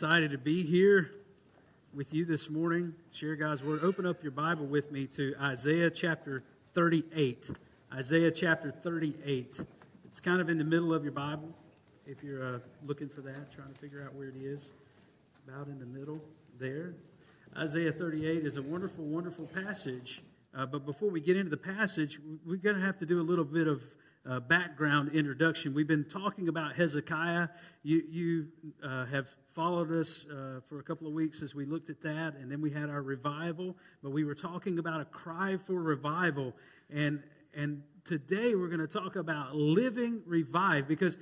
excited to be here with you this morning. Share God's word. Open up your Bible with me to Isaiah chapter 38. Isaiah chapter 38. It's kind of in the middle of your Bible if you're uh, looking for that, trying to figure out where it is. About in the middle there. Isaiah 38 is a wonderful, wonderful passage. Uh, but before we get into the passage, we're going to have to do a little bit of uh, background introduction. We've been talking about Hezekiah. You, you uh, have followed us uh, for a couple of weeks as we looked at that, and then we had our revival. But we were talking about a cry for revival, and and today we're going to talk about living revive because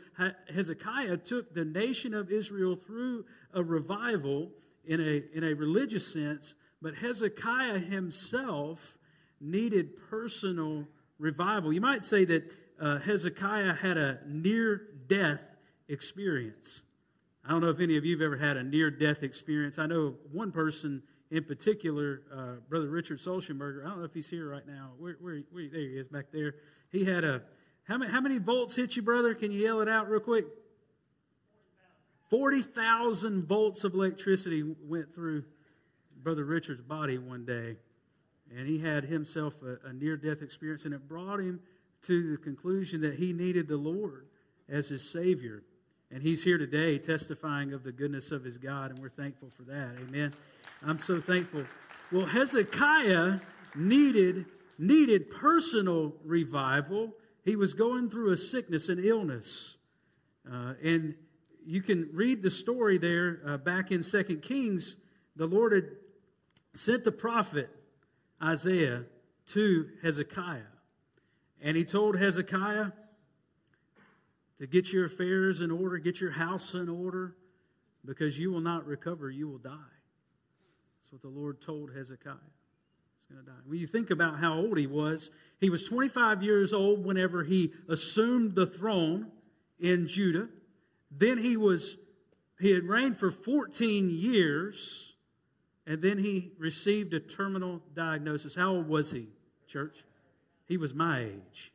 Hezekiah took the nation of Israel through a revival in a in a religious sense, but Hezekiah himself needed personal revival. You might say that uh, Hezekiah had a near death experience. I don't know if any of you have ever had a near death experience. I know one person in particular, uh, Brother Richard Solschenberger. I don't know if he's here right now. Where, where, where, there he is back there. He had a, how many, how many volts hit you, brother? Can you yell it out real quick? 40,000 volts of electricity went through Brother Richard's body one day. And he had himself a, a near death experience, and it brought him to the conclusion that he needed the Lord as his Savior. And he's here today testifying of the goodness of his God, and we're thankful for that. Amen. I'm so thankful. Well, Hezekiah needed, needed personal revival. He was going through a sickness and illness. Uh, and you can read the story there uh, back in Second Kings. The Lord had sent the prophet Isaiah to Hezekiah. And he told Hezekiah to get your affairs in order, get your house in order, because you will not recover, you will die. That's what the Lord told Hezekiah. He's going to die. When you think about how old he was, he was 25 years old whenever he assumed the throne in Judah. Then he was he had reigned for 14 years, and then he received a terminal diagnosis. How old was he, church? He was my age.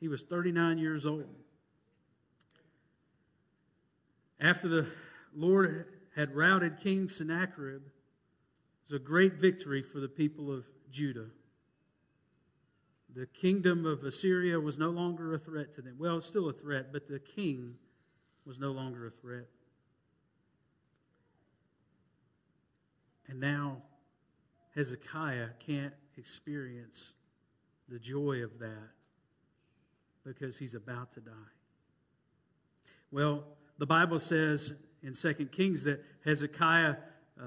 He was 39 years old. After the Lord had routed King Sennacherib, it was a great victory for the people of Judah. The kingdom of Assyria was no longer a threat to them. Well, it's still a threat, but the king was no longer a threat. And now Hezekiah can't experience the joy of that because he's about to die. Well, the Bible says in 2 Kings that Hezekiah uh,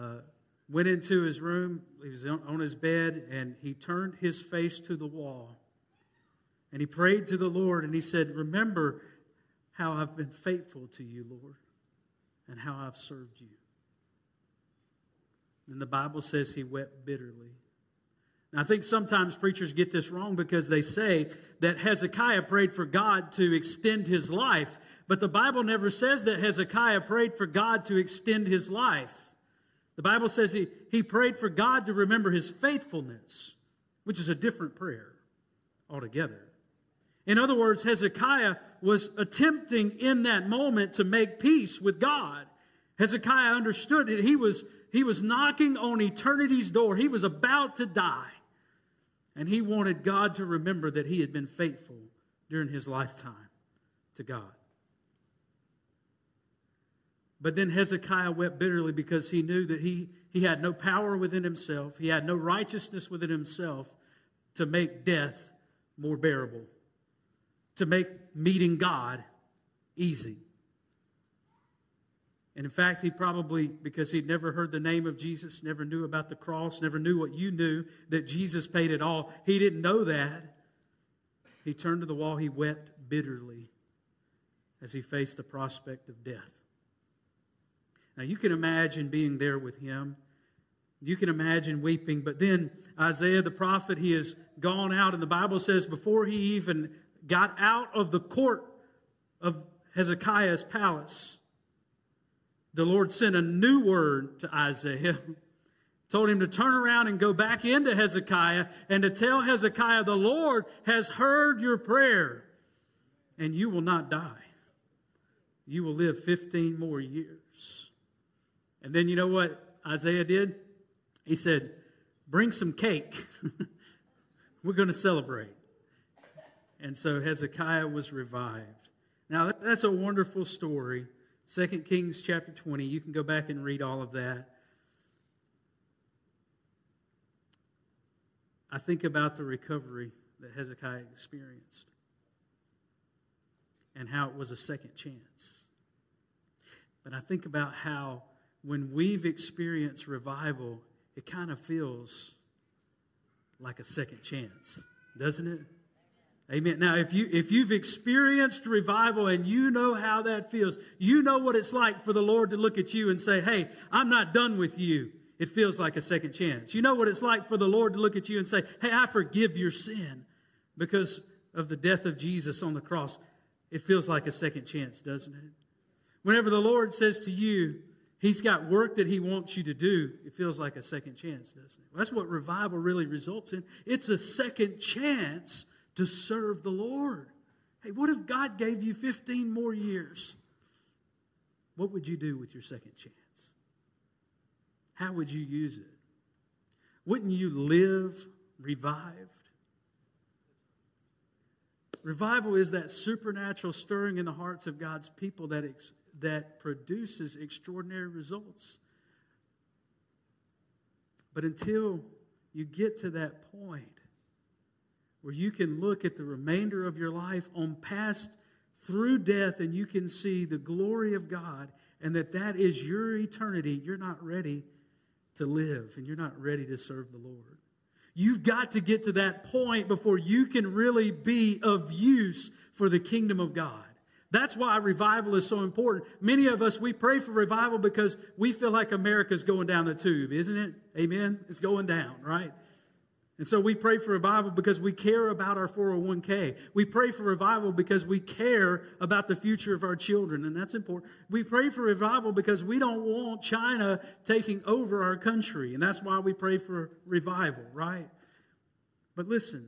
went into his room, he was on his bed, and he turned his face to the wall. And he prayed to the Lord and he said, Remember how I've been faithful to you, Lord, and how I've served you. And the Bible says he wept bitterly. I think sometimes preachers get this wrong because they say that Hezekiah prayed for God to extend his life, but the Bible never says that Hezekiah prayed for God to extend his life. The Bible says he, he prayed for God to remember his faithfulness, which is a different prayer altogether. In other words, Hezekiah was attempting in that moment to make peace with God. Hezekiah understood that he was, he was knocking on eternity's door. He was about to die. And he wanted God to remember that he had been faithful during his lifetime to God. But then Hezekiah wept bitterly because he knew that he, he had no power within himself, he had no righteousness within himself to make death more bearable, to make meeting God easy. And in fact, he probably, because he'd never heard the name of Jesus, never knew about the cross, never knew what you knew, that Jesus paid it all, he didn't know that. He turned to the wall, he wept bitterly as he faced the prospect of death. Now, you can imagine being there with him. You can imagine weeping, but then Isaiah the prophet, he has gone out, and the Bible says before he even got out of the court of Hezekiah's palace, the Lord sent a new word to Isaiah, told him to turn around and go back into Hezekiah and to tell Hezekiah, The Lord has heard your prayer, and you will not die. You will live 15 more years. And then you know what Isaiah did? He said, Bring some cake. We're going to celebrate. And so Hezekiah was revived. Now, that's a wonderful story. 2 Kings chapter 20. You can go back and read all of that. I think about the recovery that Hezekiah experienced and how it was a second chance. But I think about how when we've experienced revival, it kind of feels like a second chance, doesn't it? Amen. Now, if you if you've experienced revival and you know how that feels, you know what it's like for the Lord to look at you and say, "Hey, I'm not done with you." It feels like a second chance. You know what it's like for the Lord to look at you and say, "Hey, I forgive your sin because of the death of Jesus on the cross." It feels like a second chance, doesn't it? Whenever the Lord says to you, He's got work that He wants you to do. It feels like a second chance, doesn't it? That's what revival really results in. It's a second chance to serve the Lord. Hey, what if God gave you 15 more years? What would you do with your second chance? How would you use it? Wouldn't you live revived? Revival is that supernatural stirring in the hearts of God's people that, ex- that produces extraordinary results. But until you get to that point where you can look at the remainder of your life on past through death and you can see the glory of God and that that is your eternity, you're not ready to live and you're not ready to serve the Lord. You've got to get to that point before you can really be of use for the kingdom of God. That's why revival is so important. Many of us, we pray for revival because we feel like America's going down the tube, isn't it? Amen? It's going down, right? And so we pray for revival because we care about our 401k. We pray for revival because we care about the future of our children, and that's important. We pray for revival because we don't want China taking over our country, and that's why we pray for revival, right? But listen,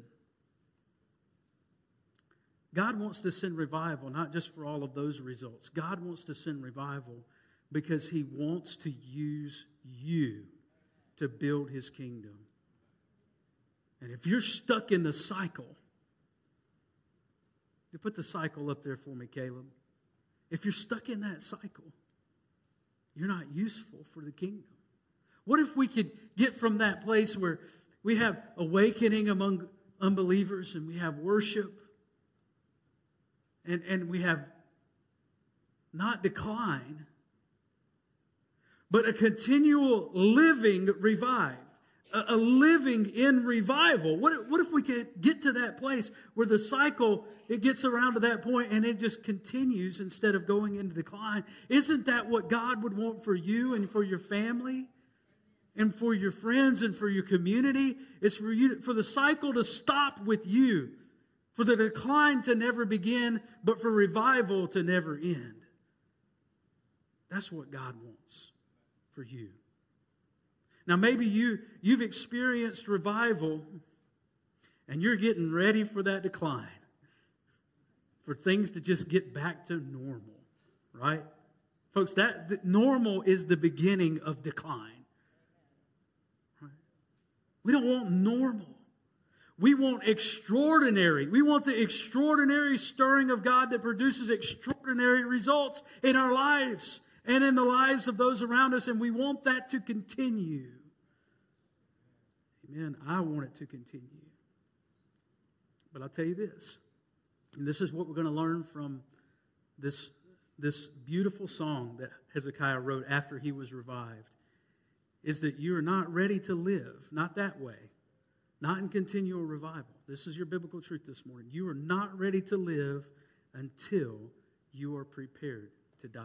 God wants to send revival not just for all of those results. God wants to send revival because He wants to use you to build His kingdom. And if you're stuck in the cycle, you put the cycle up there for me, Caleb. If you're stuck in that cycle, you're not useful for the kingdom. What if we could get from that place where we have awakening among unbelievers and we have worship and, and we have not decline, but a continual living revive a, living in revival. What, what if we could get to that place where the cycle it gets around to that point and it just continues instead of going into decline? Isn't that what God would want for you and for your family? And for your friends and for your community, it's for you for the cycle to stop with you, for the decline to never begin, but for revival to never end. That's what God wants for you. Now, maybe you, you've experienced revival and you're getting ready for that decline, for things to just get back to normal, right? Folks, that normal is the beginning of decline. Right? We don't want normal. We want extraordinary. We want the extraordinary stirring of God that produces extraordinary results in our lives and in the lives of those around us, and we want that to continue. Amen. I want it to continue. But I'll tell you this, and this is what we're going to learn from this, this beautiful song that Hezekiah wrote after he was revived, is that you are not ready to live, not that way, not in continual revival. This is your biblical truth this morning. You are not ready to live until you are prepared to die.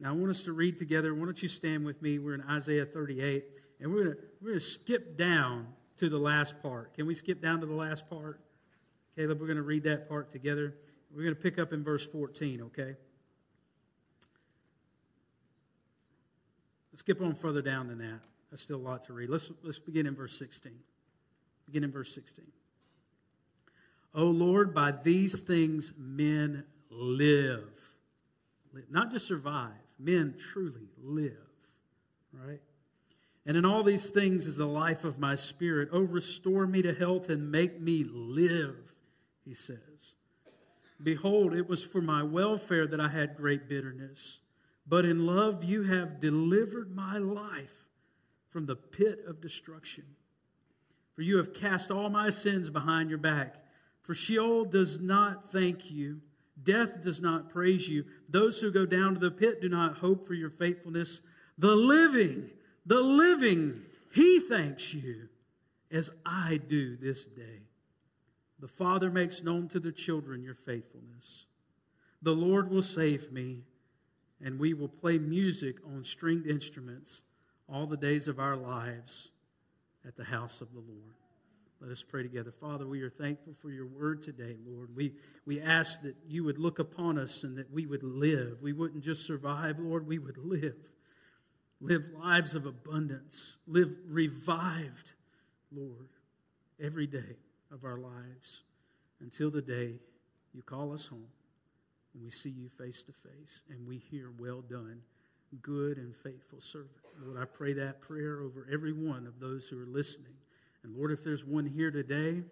Now, I want us to read together. Why don't you stand with me? We're in Isaiah 38, and we're going to, we're to skip down to the last part. Can we skip down to the last part? Caleb, we're going to read that part together. We're going to pick up in verse 14, okay? Let's skip on further down than that. That's still a lot to read. Let's, let's begin in verse 16. Begin in verse 16. O Lord, by these things men live. live. Not just survive, men truly live, right? And in all these things is the life of my spirit. Oh, restore me to health and make me live, he says. Behold, it was for my welfare that I had great bitterness. But in love you have delivered my life from the pit of destruction. For you have cast all my sins behind your back. For Sheol does not thank you, death does not praise you. Those who go down to the pit do not hope for your faithfulness. The living the living, he thanks you as I do this day. The Father makes known to the children your faithfulness. The Lord will save me, and we will play music on stringed instruments all the days of our lives at the house of the Lord. Let us pray together. Father, we are thankful for your word today, Lord. We, we ask that you would look upon us and that we would live. We wouldn't just survive, Lord, we would live live lives of abundance, live revived, Lord, every day of our lives until the day you call us home and we see you face to face and we hear, Well done, good and faithful servant. Lord, I pray that prayer over every one of those who are listening. And Lord, if there's one here today,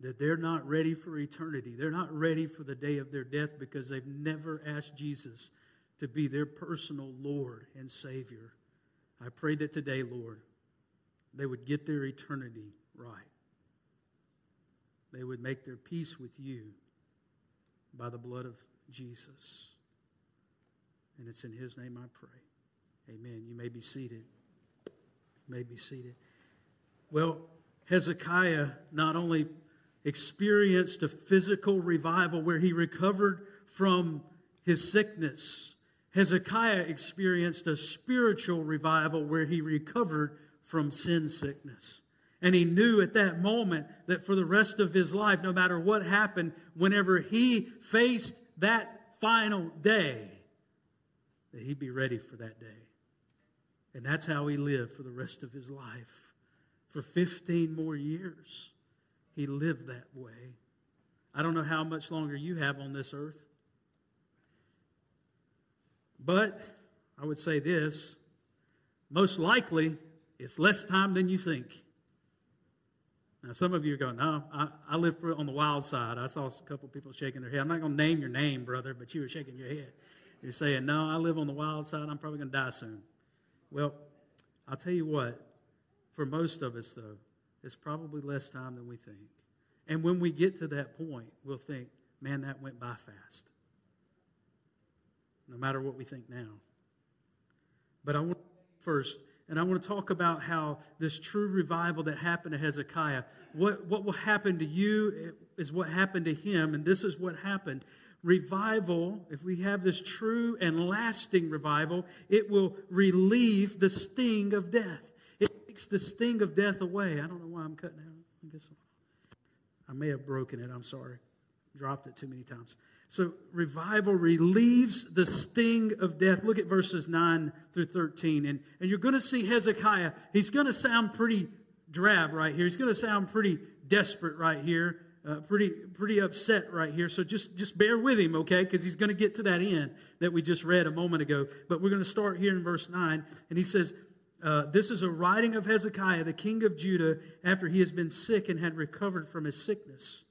that they're not ready for eternity. They're not ready for the day of their death because they've never asked Jesus to be their personal Lord and Savior. I pray that today, Lord, they would get their eternity right. They would make their peace with you by the blood of Jesus. And it's in His name I pray. Amen. You may be seated. You may be seated. Well, Hezekiah not only experienced a physical revival where he recovered from his sickness, Hezekiah experienced a spiritual revival where he recovered from sin sickness. And he knew at that moment that for the rest of his life, no matter what happened, whenever he faced that final day, that he'd be ready for that day. And that's how he lived for the rest of his life. For 15 more years, he lived that way. I don't know how much longer you have on this earth. But I would say this most likely, it's less time than you think. Now, some of you are going, no, I, I live on the wild side. I saw a couple people shaking their head. I'm not going to name your name, brother, but you were shaking your head. You're saying, no, I live on the wild side. I'm probably going to die soon. Well, I'll tell you what, for most of us, though, it's probably less time than we think. And when we get to that point, we'll think, man, that went by fast no matter what we think now. But I want first, and I want to talk about how this true revival that happened to Hezekiah, what, what will happen to you is what happened to him, and this is what happened. Revival, if we have this true and lasting revival, it will relieve the sting of death. Takes the sting of death away. I don't know why I'm cutting out. I guess I may have broken it. I'm sorry. Dropped it too many times. So revival relieves the sting of death. Look at verses 9 through 13. And, and you're going to see Hezekiah. He's going to sound pretty drab right here. He's going to sound pretty desperate right here. Uh, pretty pretty upset right here. So just just bear with him, okay? Because he's going to get to that end that we just read a moment ago. But we're going to start here in verse nine, and he says, uh, "This is a writing of Hezekiah, the king of Judah, after he has been sick and had recovered from his sickness."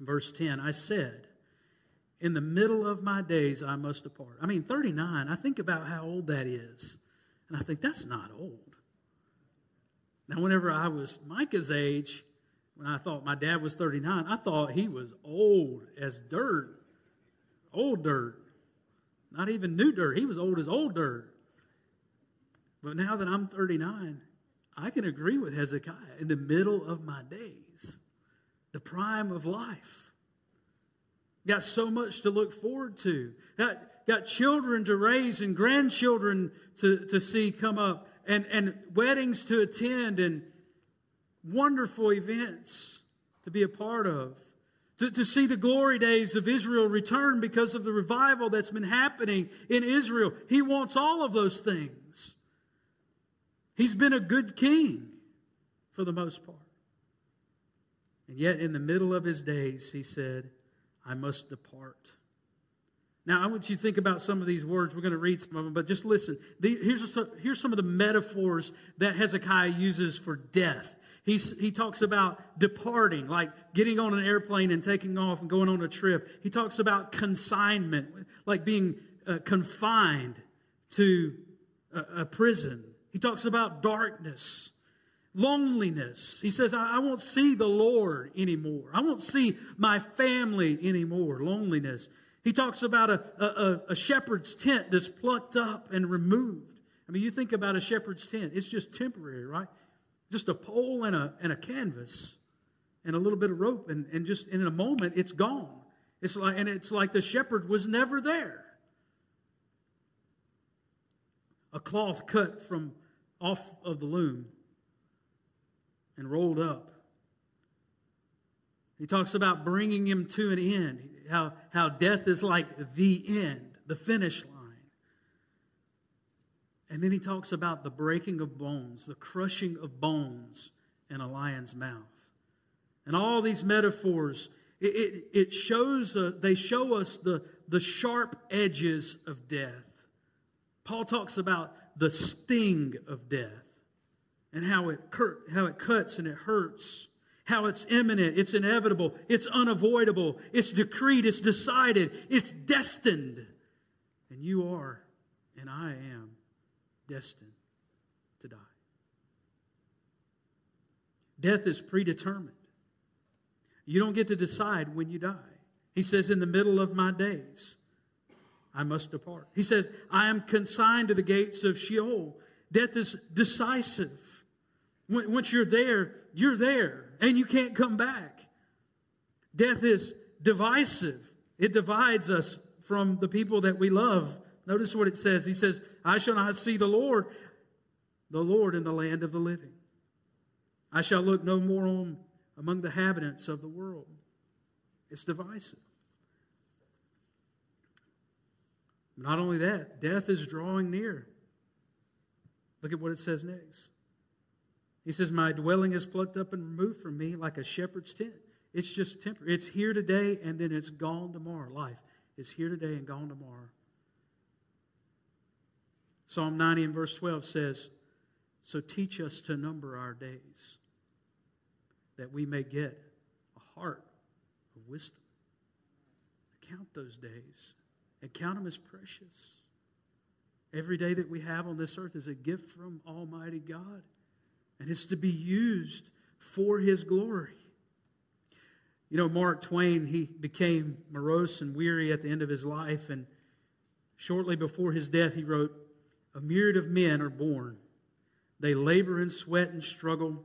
Verse ten, I said in the middle of my days I must depart. I mean, 39, I think about how old that is. And I think that's not old. Now, whenever I was Micah's age, when I thought my dad was 39, I thought he was old as dirt. Old dirt. Not even new dirt. He was old as old dirt. But now that I'm 39, I can agree with Hezekiah in the middle of my days, the prime of life. Got so much to look forward to. Got, got children to raise and grandchildren to, to see come up and, and weddings to attend and wonderful events to be a part of. To, to see the glory days of Israel return because of the revival that's been happening in Israel. He wants all of those things. He's been a good king for the most part. And yet, in the middle of his days, he said, I must depart. Now, I want you to think about some of these words. We're going to read some of them, but just listen. here's, here's some of the metaphors that Hezekiah uses for death. He's, he talks about departing, like getting on an airplane and taking off and going on a trip. He talks about consignment, like being uh, confined to a, a, prison. He talks about darkness, loneliness. He says, I, I won't see the Lord anymore. I won't see my family anymore. Loneliness. He talks about a, a, a shepherd's tent that's plucked up and removed. I mean, you think about a shepherd's tent, it's just temporary, right? Just a pole and a, and a canvas and a little bit of rope, and, and just in a moment, it's gone. It's like, and it's like the shepherd was never there. A cloth cut from off of the loom and rolled up. He talks about bringing him to an end how, how death is like the end, the finish line. And then he talks about the breaking of bones, the crushing of bones in a lion's mouth. And all these metaphors, it, it, it shows, uh, they show us the, the sharp edges of death. Paul talks about the sting of death and how it, cur- how it cuts and it hurts how it's imminent, it's inevitable, it's unavoidable, it's decreed, it's decided, it's destined. And you are, and I am, destined to die. Death is predetermined. You don't get to decide when you die. He says, In the middle of my days, I must depart. He says, I am consigned to the gates of Sheol. Death is decisive. Once you're there, you're there and you can't come back. Death is divisive, it divides us from the people that we love. Notice what it says. He says, I shall not see the Lord, the Lord in the land of the living. I shall look no more on among the inhabitants of the world. It's divisive. Not only that, death is drawing near. Look at what it says next. He says, My dwelling is plucked up and removed from me like a shepherd's tent. It's just temporary. It's here today and then it's gone tomorrow. Life is here today and gone tomorrow. Psalm 90 and verse 12 says, So teach us to number our days, that we may get a heart of wisdom. Count those days and count them as precious. Every day that we have on this earth is a gift from Almighty God and it's to be used for his glory. You know, Mark Twain, he became morose and weary at the end of his life, and shortly before his death, he wrote, A myriad of men are born. They labor and sweat and struggle.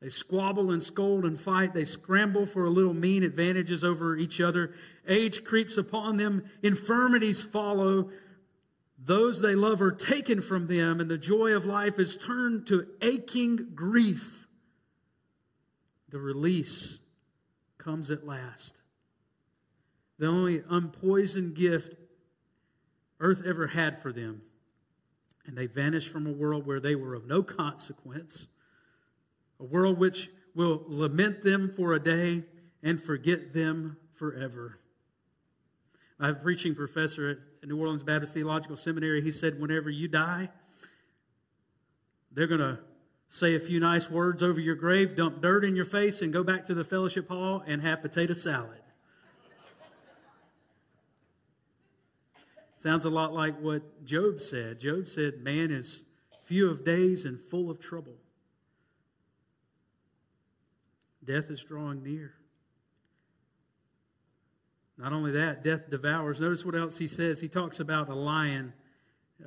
They squabble and scold and fight. They scramble for a little mean advantages over each other. Age creeps upon them. Infirmities follow. Those they love are taken from them, and the joy of life is turned to aching grief. The release comes at last. The only unpoisoned gift earth ever had for them. And they vanish from a world where they were of no consequence, a world which will lament them for a day and forget them forever. I a preaching professor at New Orleans Baptist Theological Seminary. He said, Whenever you die, they're going to say a few nice words over your grave, dump dirt in your face, and go back to the fellowship hall and have potato salad. Sounds a lot like what Job said. Job said, Man is few of days and full of trouble. Death is drawing near. Not only that, death devours. Notice what else he says. He talks about a lion.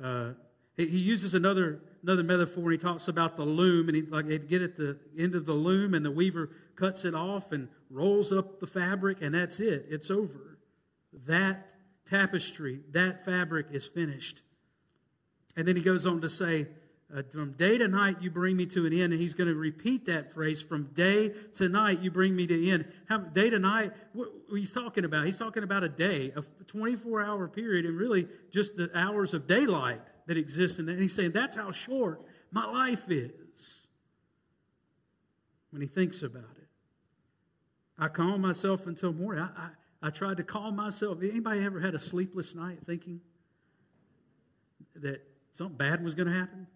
Uh, he, he, uses another another metaphor. And he talks about the loom, and he like he'd get at the end of the loom, and the weaver cuts it off and rolls up the fabric, and that's it. It's over. That tapestry, that fabric is finished. And then he goes on to say, uh, from day to night, you bring me to an end. And he's going to repeat that phrase from day to night, you bring me to end. How, day to night, what, what he's talking about? He's talking about a day, a 24 hour period, and really just the hours of daylight that exist. And he's saying, that's how short my life is when he thinks about it. I calm myself until morning. I, I, I tried to calm myself. Anybody ever had a sleepless night thinking that something bad was going to happen?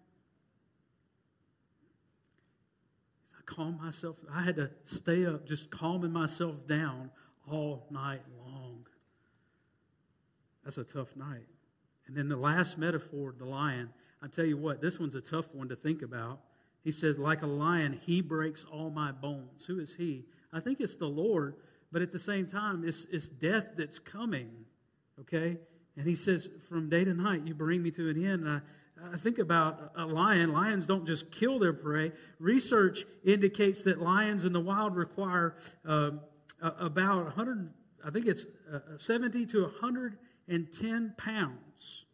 I calmed myself. I had to stay up, just calming myself down all night long. That's a tough night. And then the last metaphor, the lion. I tell you what, this one's a tough one to think about. He said, like a lion, he breaks all my bones. Who is he? I think it's the Lord, but at the same time, it's, it's death that's coming. Okay? And he says, from day to night, you bring me to an end. And I, I think about a lion. Lions don't just kill their prey. Research indicates that lions in the wild require uh, about 100, I think it's uh, 70 to 110 pounds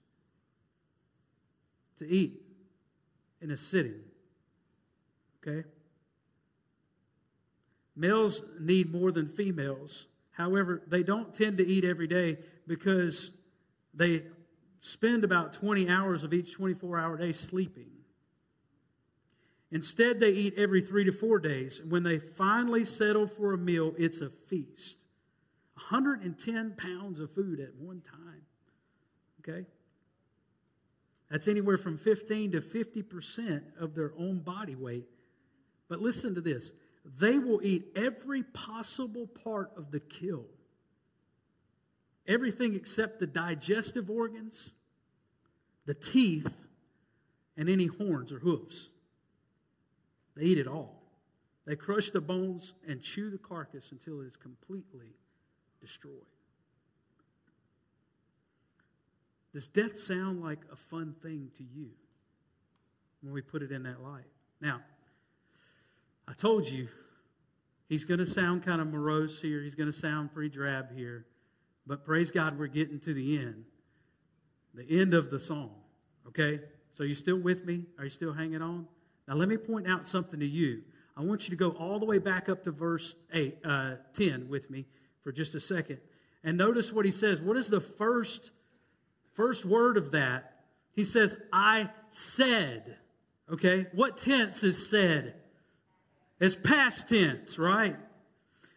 to eat in a sitting. Okay? Males need more than females. However, they don't tend to eat every day because they spend about 20 hours of each 24 hour day sleeping. Instead, they eat every three to four days. And when they finally settle for a meal, it's a feast. 110 pounds of food at one time. Okay? That's anywhere from 15 to 50% of their own body weight but listen to this they will eat every possible part of the kill. Everything except the digestive organs, the teeth, and any horns or hoofs. They eat it all. They crush the bones and chew the carcass until it is completely destroyed. Does death sound like a fun thing to you when we put it in that light? Now, I told you, he's going to sound kind of morose here. He's going to sound pretty drab here. But praise God, we're getting to the end. The end of the song. Okay? So you still with me? Are you still hanging on? Now let me point out something to you. I want you to go all the way back up to verse 8, uh, 10 with me for just a second. And notice what he says. What is the first, first word of that? He says, I said. Okay? What tense is said? It's past tense, right?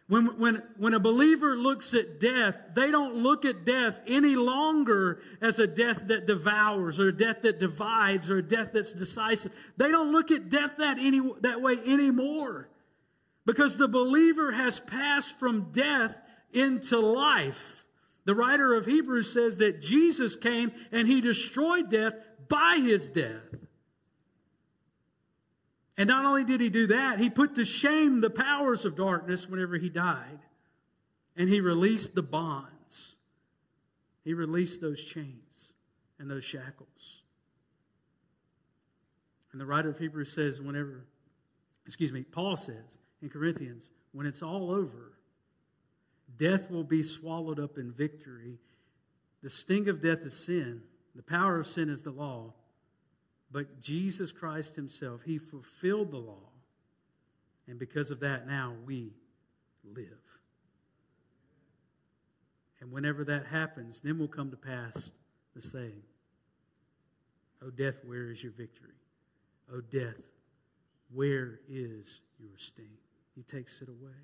When, when, when a believer looks at death, they don't look at death any longer as a death that devours or a death that divides or a death that's decisive. They don't look at death that, any, that way anymore because the believer has passed from death into life. The writer of Hebrews says that Jesus came and he destroyed death by his death. And not only did he do that, he put to shame the powers of darkness whenever he died. And he released the bonds. He released those chains and those shackles. And the writer of Hebrews says, whenever, excuse me, Paul says in Corinthians, when it's all over, death will be swallowed up in victory. The sting of death is sin, the power of sin is the law. But Jesus Christ Himself, He fulfilled the law. And because of that, now we live. And whenever that happens, then will come to pass the saying, O death, where is your victory? O death, where is your sting? He takes it away.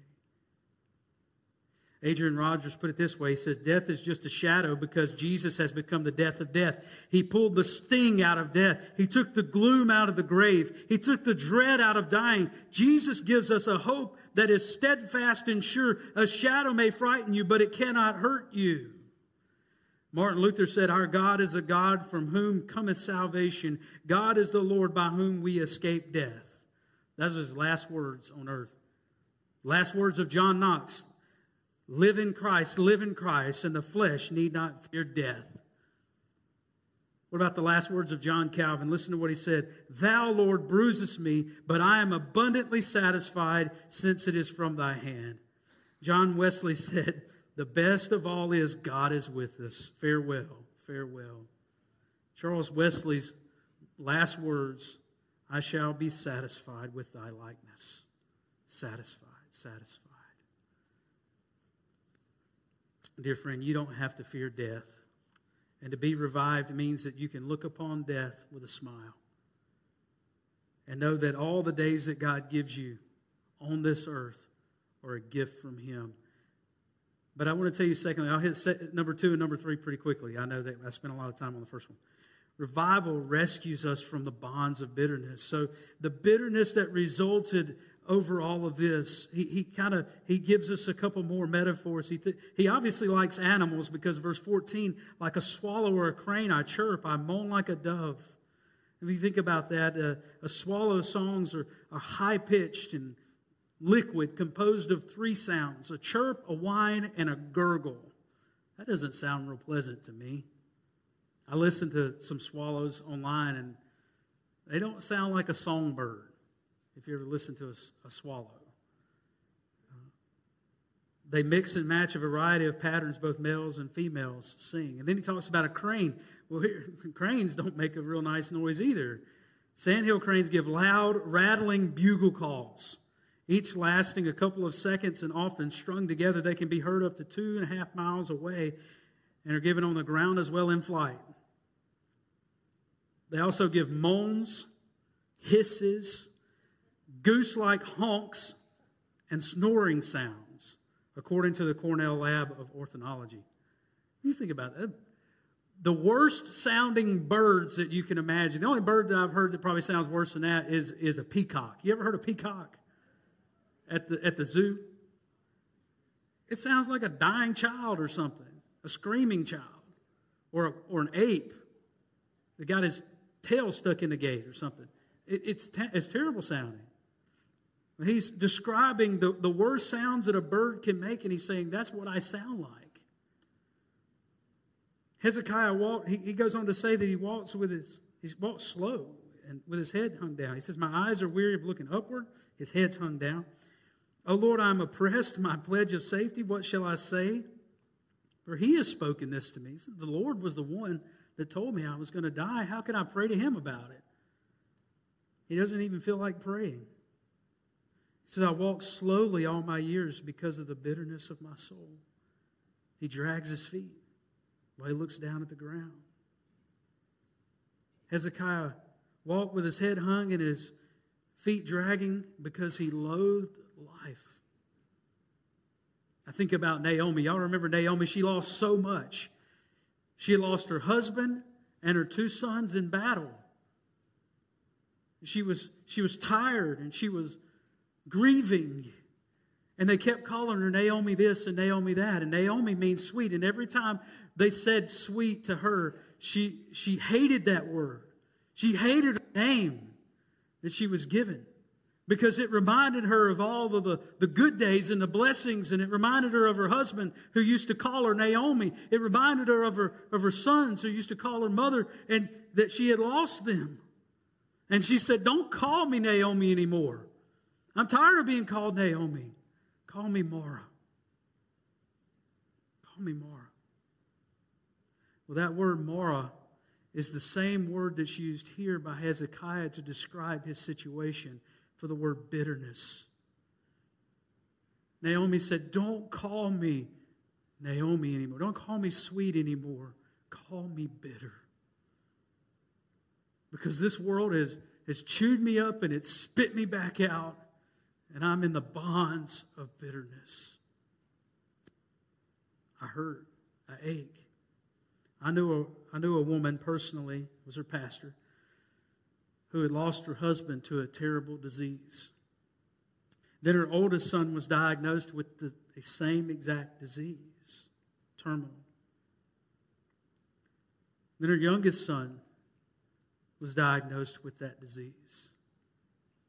Adrian Rogers put it this way He says, Death is just a shadow because Jesus has become the death of death. He pulled the sting out of death. He took the gloom out of the grave. He took the dread out of dying. Jesus gives us a hope that is steadfast and sure. A shadow may frighten you, but it cannot hurt you. Martin Luther said, Our God is a God from whom cometh salvation. God is the Lord by whom we escape death. Those are his last words on earth. Last words of John Knox. Live in Christ, live in Christ, and the flesh need not fear death. What about the last words of John Calvin? Listen to what he said Thou, Lord, bruisest me, but I am abundantly satisfied since it is from thy hand. John Wesley said, The best of all is God is with us. Farewell, farewell. Charles Wesley's last words I shall be satisfied with thy likeness. Satisfied, satisfied. Dear friend, you don't have to fear death. And to be revived means that you can look upon death with a smile and know that all the days that God gives you on this earth are a gift from Him. But I want to tell you, secondly, I'll hit number two and number three pretty quickly. I know that I spent a lot of time on the first one. Revival rescues us from the bonds of bitterness. So the bitterness that resulted over all of this, he, he kind of he gives us a couple more metaphors. He, th- he obviously likes animals because verse 14, like a swallow or a crane, I chirp, I moan like a dove. If you think about that, uh, a swallow's songs are, are high pitched and liquid, composed of three sounds a chirp, a whine, and a gurgle. That doesn't sound real pleasant to me. I listened to some swallows online, and they don't sound like a songbird if you ever listen to a, a swallow. Uh, they mix and match a variety of patterns, both males and females sing. And then he talks about a crane. Well, here, cranes don't make a real nice noise either. Sandhill cranes give loud, rattling bugle calls, each lasting a couple of seconds and often strung together. They can be heard up to two and a half miles away and are given on the ground as well in flight. They also give moans, hisses, goose like honks, and snoring sounds, according to the Cornell Lab of Ornithology. You think about that. The worst sounding birds that you can imagine, the only bird that I've heard that probably sounds worse than that is, is a peacock. You ever heard a peacock at the, at the zoo? It sounds like a dying child or something, a screaming child, or, a, or an ape that got his tail stuck in the gate or something. It, it's, it's terrible sounding. He's describing the, the worst sounds that a bird can make, and he's saying, That's what I sound like. Hezekiah walked, he, he goes on to say that he walks with his, he walks slow and with his head hung down. He says, My eyes are weary of looking upward, his head's hung down. Oh Lord, I'm oppressed, my pledge of safety, what shall I say? For he has spoken this to me. The Lord was the one that told me I was going to die. How can I pray to him about it? He doesn't even feel like praying. Says, I walk slowly all my years because of the bitterness of my soul. He drags his feet while he looks down at the ground. Hezekiah walked with his head hung and his feet dragging because he loathed life. I think about Naomi. Y'all remember Naomi? She lost so much. She lost her husband and her two sons in battle. She was, she was tired and she was grieving. And they kept calling her Naomi this and Naomi that. And Naomi means sweet. And every time they said sweet to her, she, she hated that word. She hated her name that she was given because it reminded her of all of the, the good days and the blessings, and it reminded her of her husband who used to call her Naomi. It reminded her of her, of her sons who used to call her mother, and that she had lost them. And she said, Don't call me Naomi anymore. I'm tired of being called Naomi. Call me Mara. Call me Mara. Well, that word Mara is the same word that's used here by Hezekiah to describe his situation for the word bitterness. Naomi said, Don't call me Naomi anymore. Don't call me sweet anymore. Call me bitter. Because this world has, has chewed me up and it spit me back out and I'm in the bonds of bitterness. I hurt. I ache. I knew a, I knew a woman personally, was her pastor, who had lost her husband to a terrible disease. Then her oldest son was diagnosed with the, the same exact disease, terminal. Then her youngest son was diagnosed with that disease.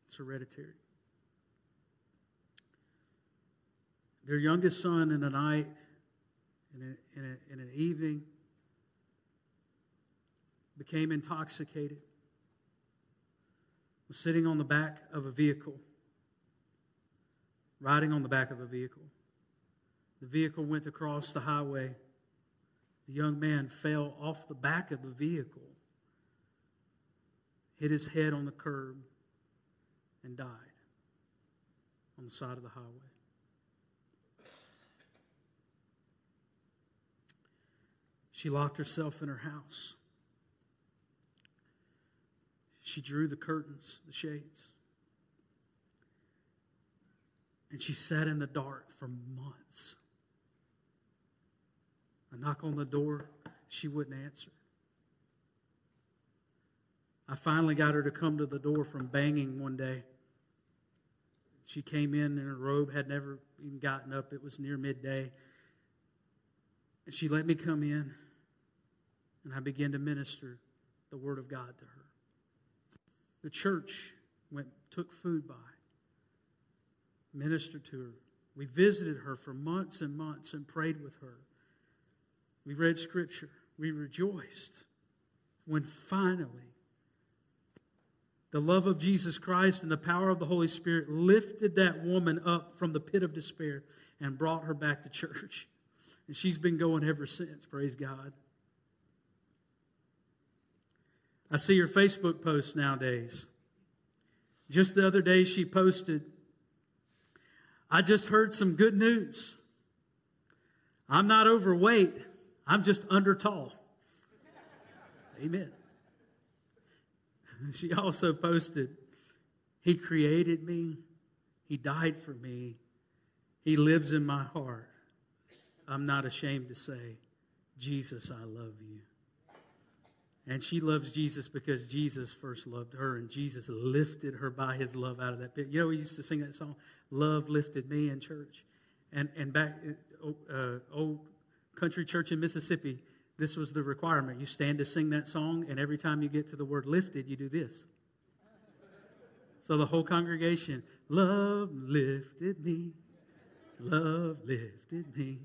It's hereditary. Their youngest son in a night, in, a, in, a, in an evening, became intoxicated, was sitting on the back of a vehicle, riding on the back of a vehicle. The vehicle went across the highway. The young man fell off the back of the vehicle, hit his head on the curb, and died on the side of the highway. She locked herself in her house. She drew the curtains, the shades. And she sat in the dark for months. I knock on the door, she wouldn't answer. I finally got her to come to the door from banging one day. She came in in her robe, had never even gotten up. It was near midday. And she let me come in, and I began to minister the Word of God to her. The church went, took food by, ministered to her. We visited her for months and months and prayed with her. We read Scripture. We rejoiced when finally the love of Jesus Christ and the power of the Holy Spirit lifted that woman up from the pit of despair and brought her back to church. And she's been going ever since, praise God. I see her Facebook posts nowadays. Just the other day, she posted, I just heard some good news. I'm not overweight, I'm just under tall. Amen. She also posted, He created me, He died for me, He lives in my heart. I'm not ashamed to say, Jesus, I love you. And she loves Jesus because Jesus first loved her, and Jesus lifted her by his love out of that pit. You know, we used to sing that song, Love Lifted Me in church. And, and back, uh, old country church in Mississippi, this was the requirement. You stand to sing that song, and every time you get to the word lifted, you do this. So the whole congregation, Love lifted me, love lifted me.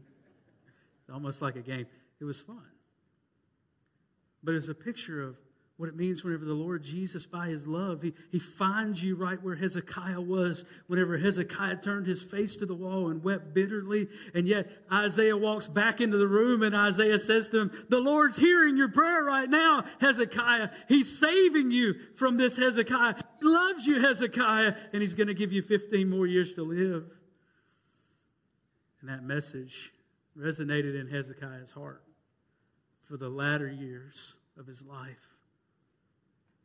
It's almost like a game. It was fun but as a picture of what it means whenever the Lord Jesus, by his love, he, he finds you right where Hezekiah was, whenever Hezekiah turned his face to the wall and wept bitterly. And yet Isaiah walks back into the room and Isaiah says to him, The Lord's hearing your prayer right now, Hezekiah. He's saving you from this Hezekiah. He loves you, Hezekiah, and he's going to give you 15 more years to live. And that message resonated in Hezekiah's heart for the latter years of his life.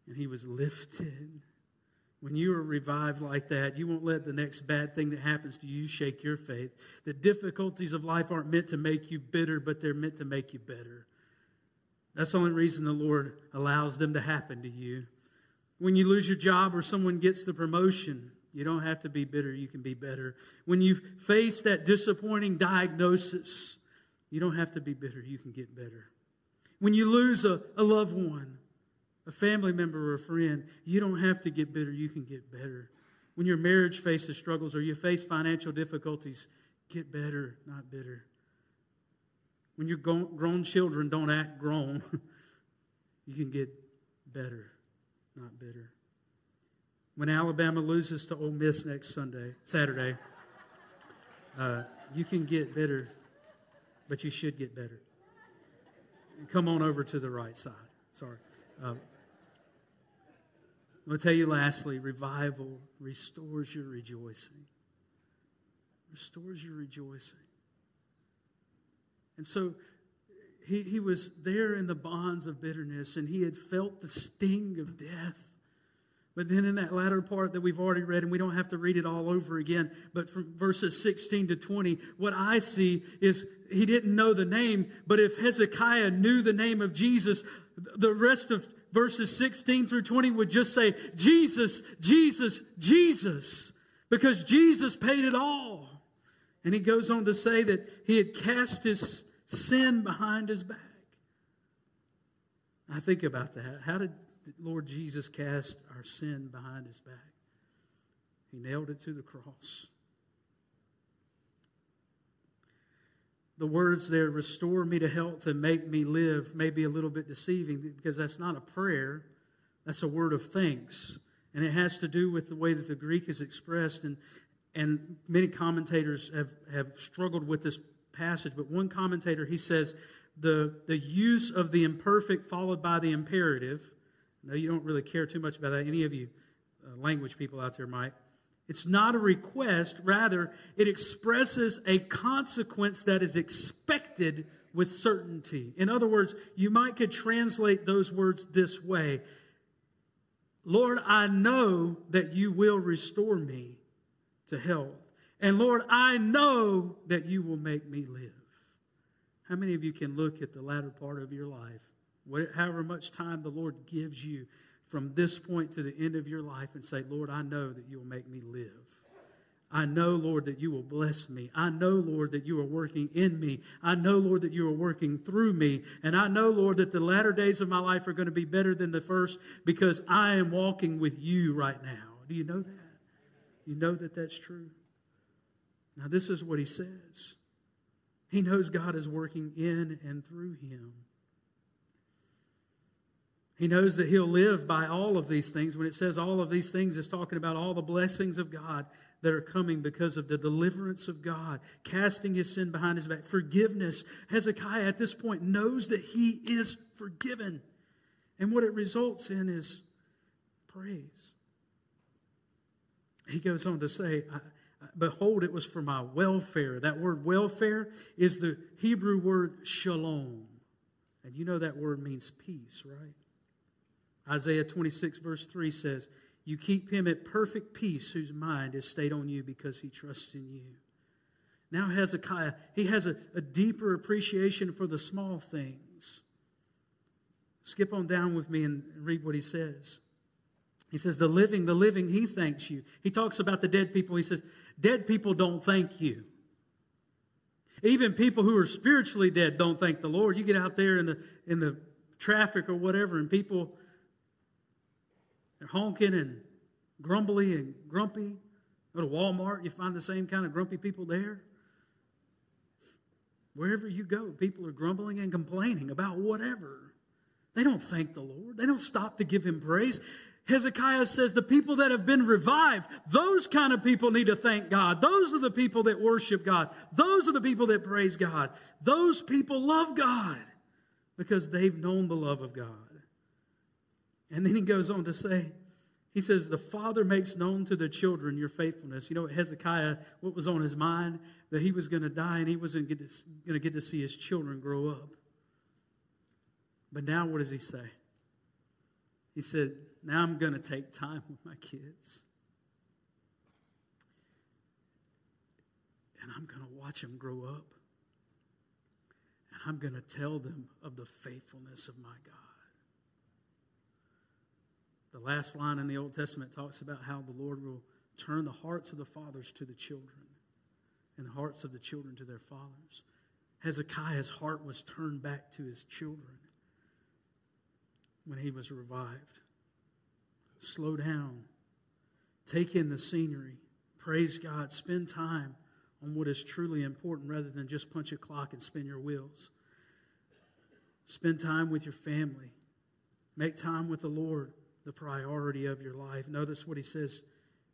And he was lifted. When you are revived like that, you won't let the next bad thing that happens to you shake your faith. The difficulties of life aren't meant to make you bitter, but they're meant to make you better. That's the only reason the Lord allows them to happen to you. When you lose your job or someone gets the promotion, you don't have to be bitter, you can be better. When you face that disappointing diagnosis, you don't have to be bitter, you can get better. When you lose a, a loved one, a family member or a friend, you don't have to get bitter, you can get better. When your marriage faces struggles or you face financial difficulties, get better, not bitter. When your grown children don't act grown, you can get better, not bitter. When Alabama loses to Ole Miss next Sunday, Saturday, uh, you can get bitter, but you should get better come on over to the right side. Sorry. Um, I'm going to tell you lastly revival restores your rejoicing. Restores your rejoicing. And so he, he was there in the bonds of bitterness and he had felt the sting of death. But then in that latter part that we've already read, and we don't have to read it all over again, but from verses 16 to 20, what I see is he didn't know the name, but if Hezekiah knew the name of Jesus, the rest of verses 16 through 20 would just say, Jesus, Jesus, Jesus, because Jesus paid it all. And he goes on to say that he had cast his sin behind his back. I think about that. How did Lord Jesus cast our sin behind his back. He nailed it to the cross. The words there, restore me to health and make me live, may be a little bit deceiving because that's not a prayer, that's a word of thanks. And it has to do with the way that the Greek is expressed. And, and many commentators have, have struggled with this passage. But one commentator, he says, the, the use of the imperfect followed by the imperative no, you don't really care too much about that. Any of you uh, language people out there might. It's not a request, rather, it expresses a consequence that is expected with certainty. In other words, you might could translate those words this way Lord, I know that you will restore me to health. And Lord, I know that you will make me live. How many of you can look at the latter part of your life, however much time the Lord gives you from this point to the end of your life, and say, Lord, I know that you will make me live? I know, Lord, that you will bless me. I know, Lord, that you are working in me. I know, Lord, that you are working through me. And I know, Lord, that the latter days of my life are going to be better than the first because I am walking with you right now. Do you know that? You know that that's true? Now, this is what he says. He knows God is working in and through him. He knows that he'll live by all of these things. When it says all of these things, it's talking about all the blessings of God that are coming because of the deliverance of God, casting his sin behind his back, forgiveness. Hezekiah at this point knows that he is forgiven. And what it results in is praise. He goes on to say, Behold, it was for my welfare. That word welfare is the Hebrew word shalom. And you know that word means peace, right? Isaiah 26, verse 3 says, you keep him at perfect peace whose mind is stayed on you because he trusts in you. Now, Hezekiah, he has a, a deeper appreciation for the small things. Skip on down with me and read what he says. He says, The living, the living, he thanks you. He talks about the dead people. He says, Dead people don't thank you. Even people who are spiritually dead don't thank the Lord. You get out there in the, in the traffic or whatever, and people they're honking and grumbly and grumpy. Go to Walmart, you find the same kind of grumpy people there. Wherever you go, people are grumbling and complaining about whatever. They don't thank the Lord, they don't stop to give him praise. Hezekiah says the people that have been revived, those kind of people need to thank God. Those are the people that worship God. Those are the people that praise God. Those people love God because they've known the love of God. And then he goes on to say, he says, The Father makes known to the children your faithfulness. You know Hezekiah, what was on his mind? That he was going to die and he wasn't going to get to see his children grow up. But now what does he say? He said, Now I'm going to take time with my kids. And I'm going to watch them grow up. And I'm going to tell them of the faithfulness of my God. The last line in the Old Testament talks about how the Lord will turn the hearts of the fathers to the children and the hearts of the children to their fathers. Hezekiah's heart was turned back to his children when he was revived. Slow down, take in the scenery, praise God, spend time on what is truly important rather than just punch a clock and spin your wheels. Spend time with your family, make time with the Lord the priority of your life. Notice what he says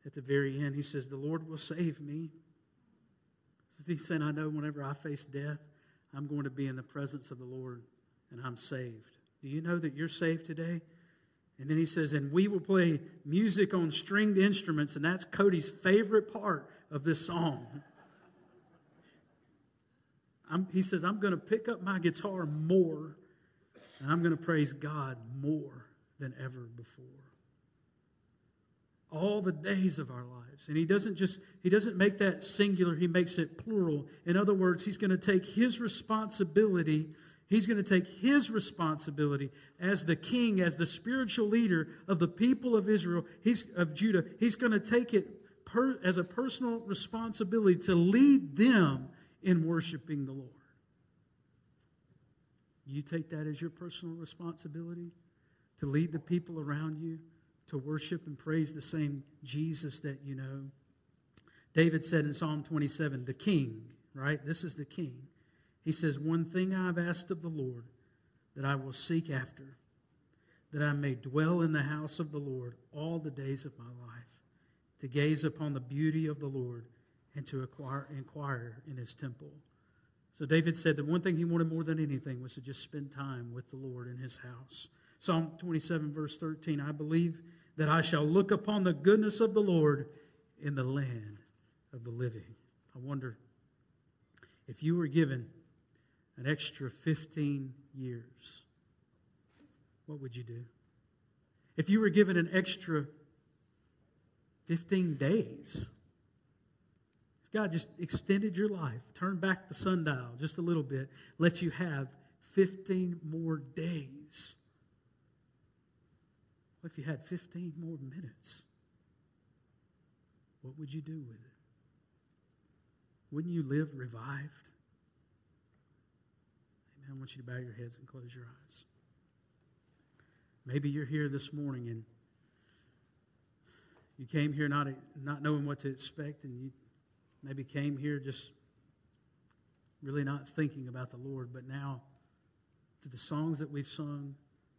at the very end. He says, The Lord will save me. He's saying, I know whenever I face death, I'm going to be in the presence of the Lord and I'm saved. Do you know that you're saved today? And then he says, and we will play music on stringed instruments, and that's Cody's favorite part of this song. I'm, he says, I'm going to pick up my guitar more, and I'm going to praise God more than ever before. All the days of our lives. And he doesn't just, he doesn't make that singular, he makes it plural. In other words, he's going to take his responsibility He's going to take his responsibility as the king, as the spiritual leader of the people of Israel, he's, of Judah. He's going to take it per, as a personal responsibility to lead them in worshiping the Lord. You take that as your personal responsibility? To lead the people around you to worship and praise the same Jesus that you know. David said in Psalm 27, the king, right? This is the king. He says, One thing I've asked of the Lord that I will seek after, that I may dwell in the house of the Lord all the days of my life, to gaze upon the beauty of the Lord and to acquire, inquire in his temple. So David said that one thing he wanted more than anything was to just spend time with the Lord in his house. Psalm 27, verse 13 I believe that I shall look upon the goodness of the Lord in the land of the living. I wonder if you were given an extra 15 years, what would you do? If you were given an extra 15 days, if God just extended your life, turned back the sundial just a little bit, let you have 15 more days. What if you had 15 more minutes? What would you do with it? Wouldn't you live revived? Amen. I want you to bow your heads and close your eyes. Maybe you're here this morning and you came here not, not knowing what to expect, and you maybe came here just really not thinking about the Lord, but now, through the songs that we've sung,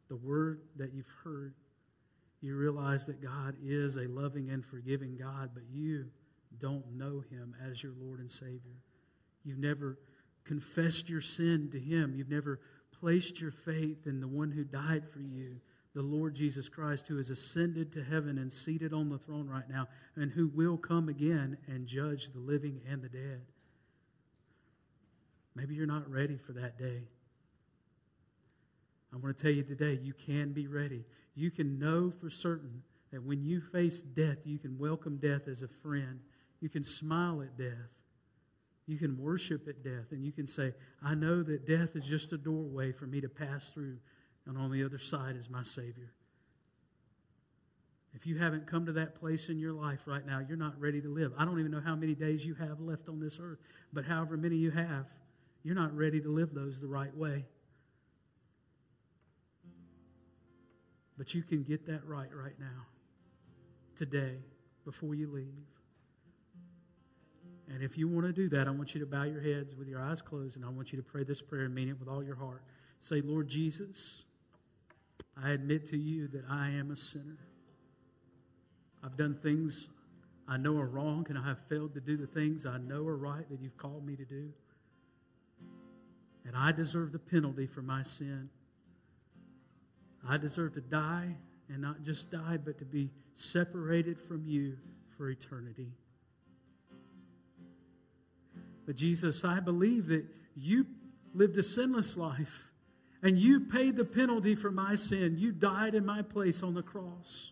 the word that you've heard, you realize that God is a loving and forgiving God, but you don't know Him as your Lord and Savior. You've never confessed your sin to Him. You've never placed your faith in the one who died for you, the Lord Jesus Christ, who has ascended to heaven and seated on the throne right now, and who will come again and judge the living and the dead. Maybe you're not ready for that day. I want to tell you today, you can be ready. You can know for certain that when you face death, you can welcome death as a friend. You can smile at death. You can worship at death. And you can say, I know that death is just a doorway for me to pass through, and on the other side is my Savior. If you haven't come to that place in your life right now, you're not ready to live. I don't even know how many days you have left on this earth, but however many you have, you're not ready to live those the right way. But you can get that right right now, today, before you leave. And if you want to do that, I want you to bow your heads with your eyes closed, and I want you to pray this prayer and mean it with all your heart. Say, Lord Jesus, I admit to you that I am a sinner. I've done things I know are wrong, and I have failed to do the things I know are right that you've called me to do. And I deserve the penalty for my sin. I deserve to die, and not just die, but to be separated from you for eternity. But Jesus, I believe that you lived a sinless life, and you paid the penalty for my sin. You died in my place on the cross.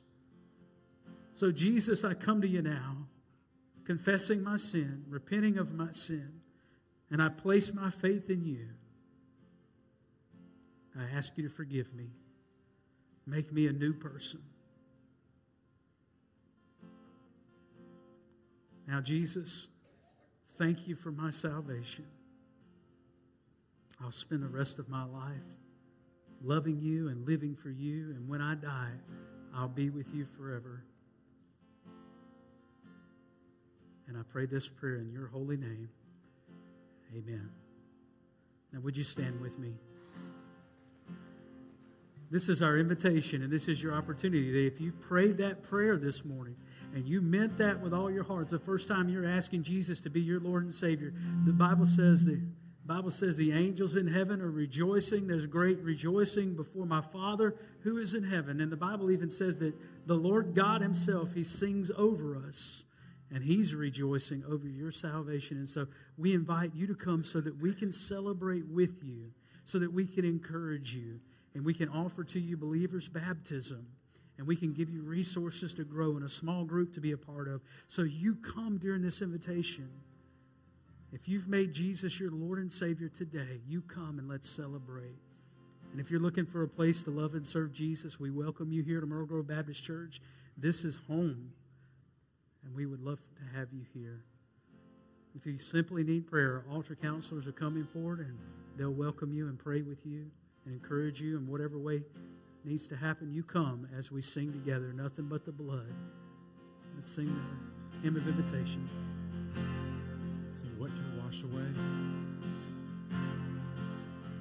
So, Jesus, I come to you now, confessing my sin, repenting of my sin, and I place my faith in you. I ask you to forgive me. Make me a new person. Now, Jesus, thank you for my salvation. I'll spend the rest of my life loving you and living for you. And when I die, I'll be with you forever. And I pray this prayer in your holy name. Amen. Now, would you stand with me? This is our invitation, and this is your opportunity. If you prayed that prayer this morning and you meant that with all your heart, it's the first time you're asking Jesus to be your Lord and Savior. The Bible says the Bible says the angels in heaven are rejoicing. There's great rejoicing before my Father who is in heaven. And the Bible even says that the Lord God Himself, He sings over us and He's rejoicing over your salvation. And so we invite you to come so that we can celebrate with you, so that we can encourage you, and we can offer to you believers' baptism. And we can give you resources to grow in a small group to be a part of. So you come during this invitation. If you've made Jesus your Lord and Savior today, you come and let's celebrate. And if you're looking for a place to love and serve Jesus, we welcome you here to Myrtle Grove Baptist Church. This is home, and we would love to have you here. If you simply need prayer, altar counselors are coming forward and they'll welcome you and pray with you and encourage you in whatever way needs to happen. You come as we sing together, nothing but the blood. Let's sing the hymn of invitation. So, what can wash away?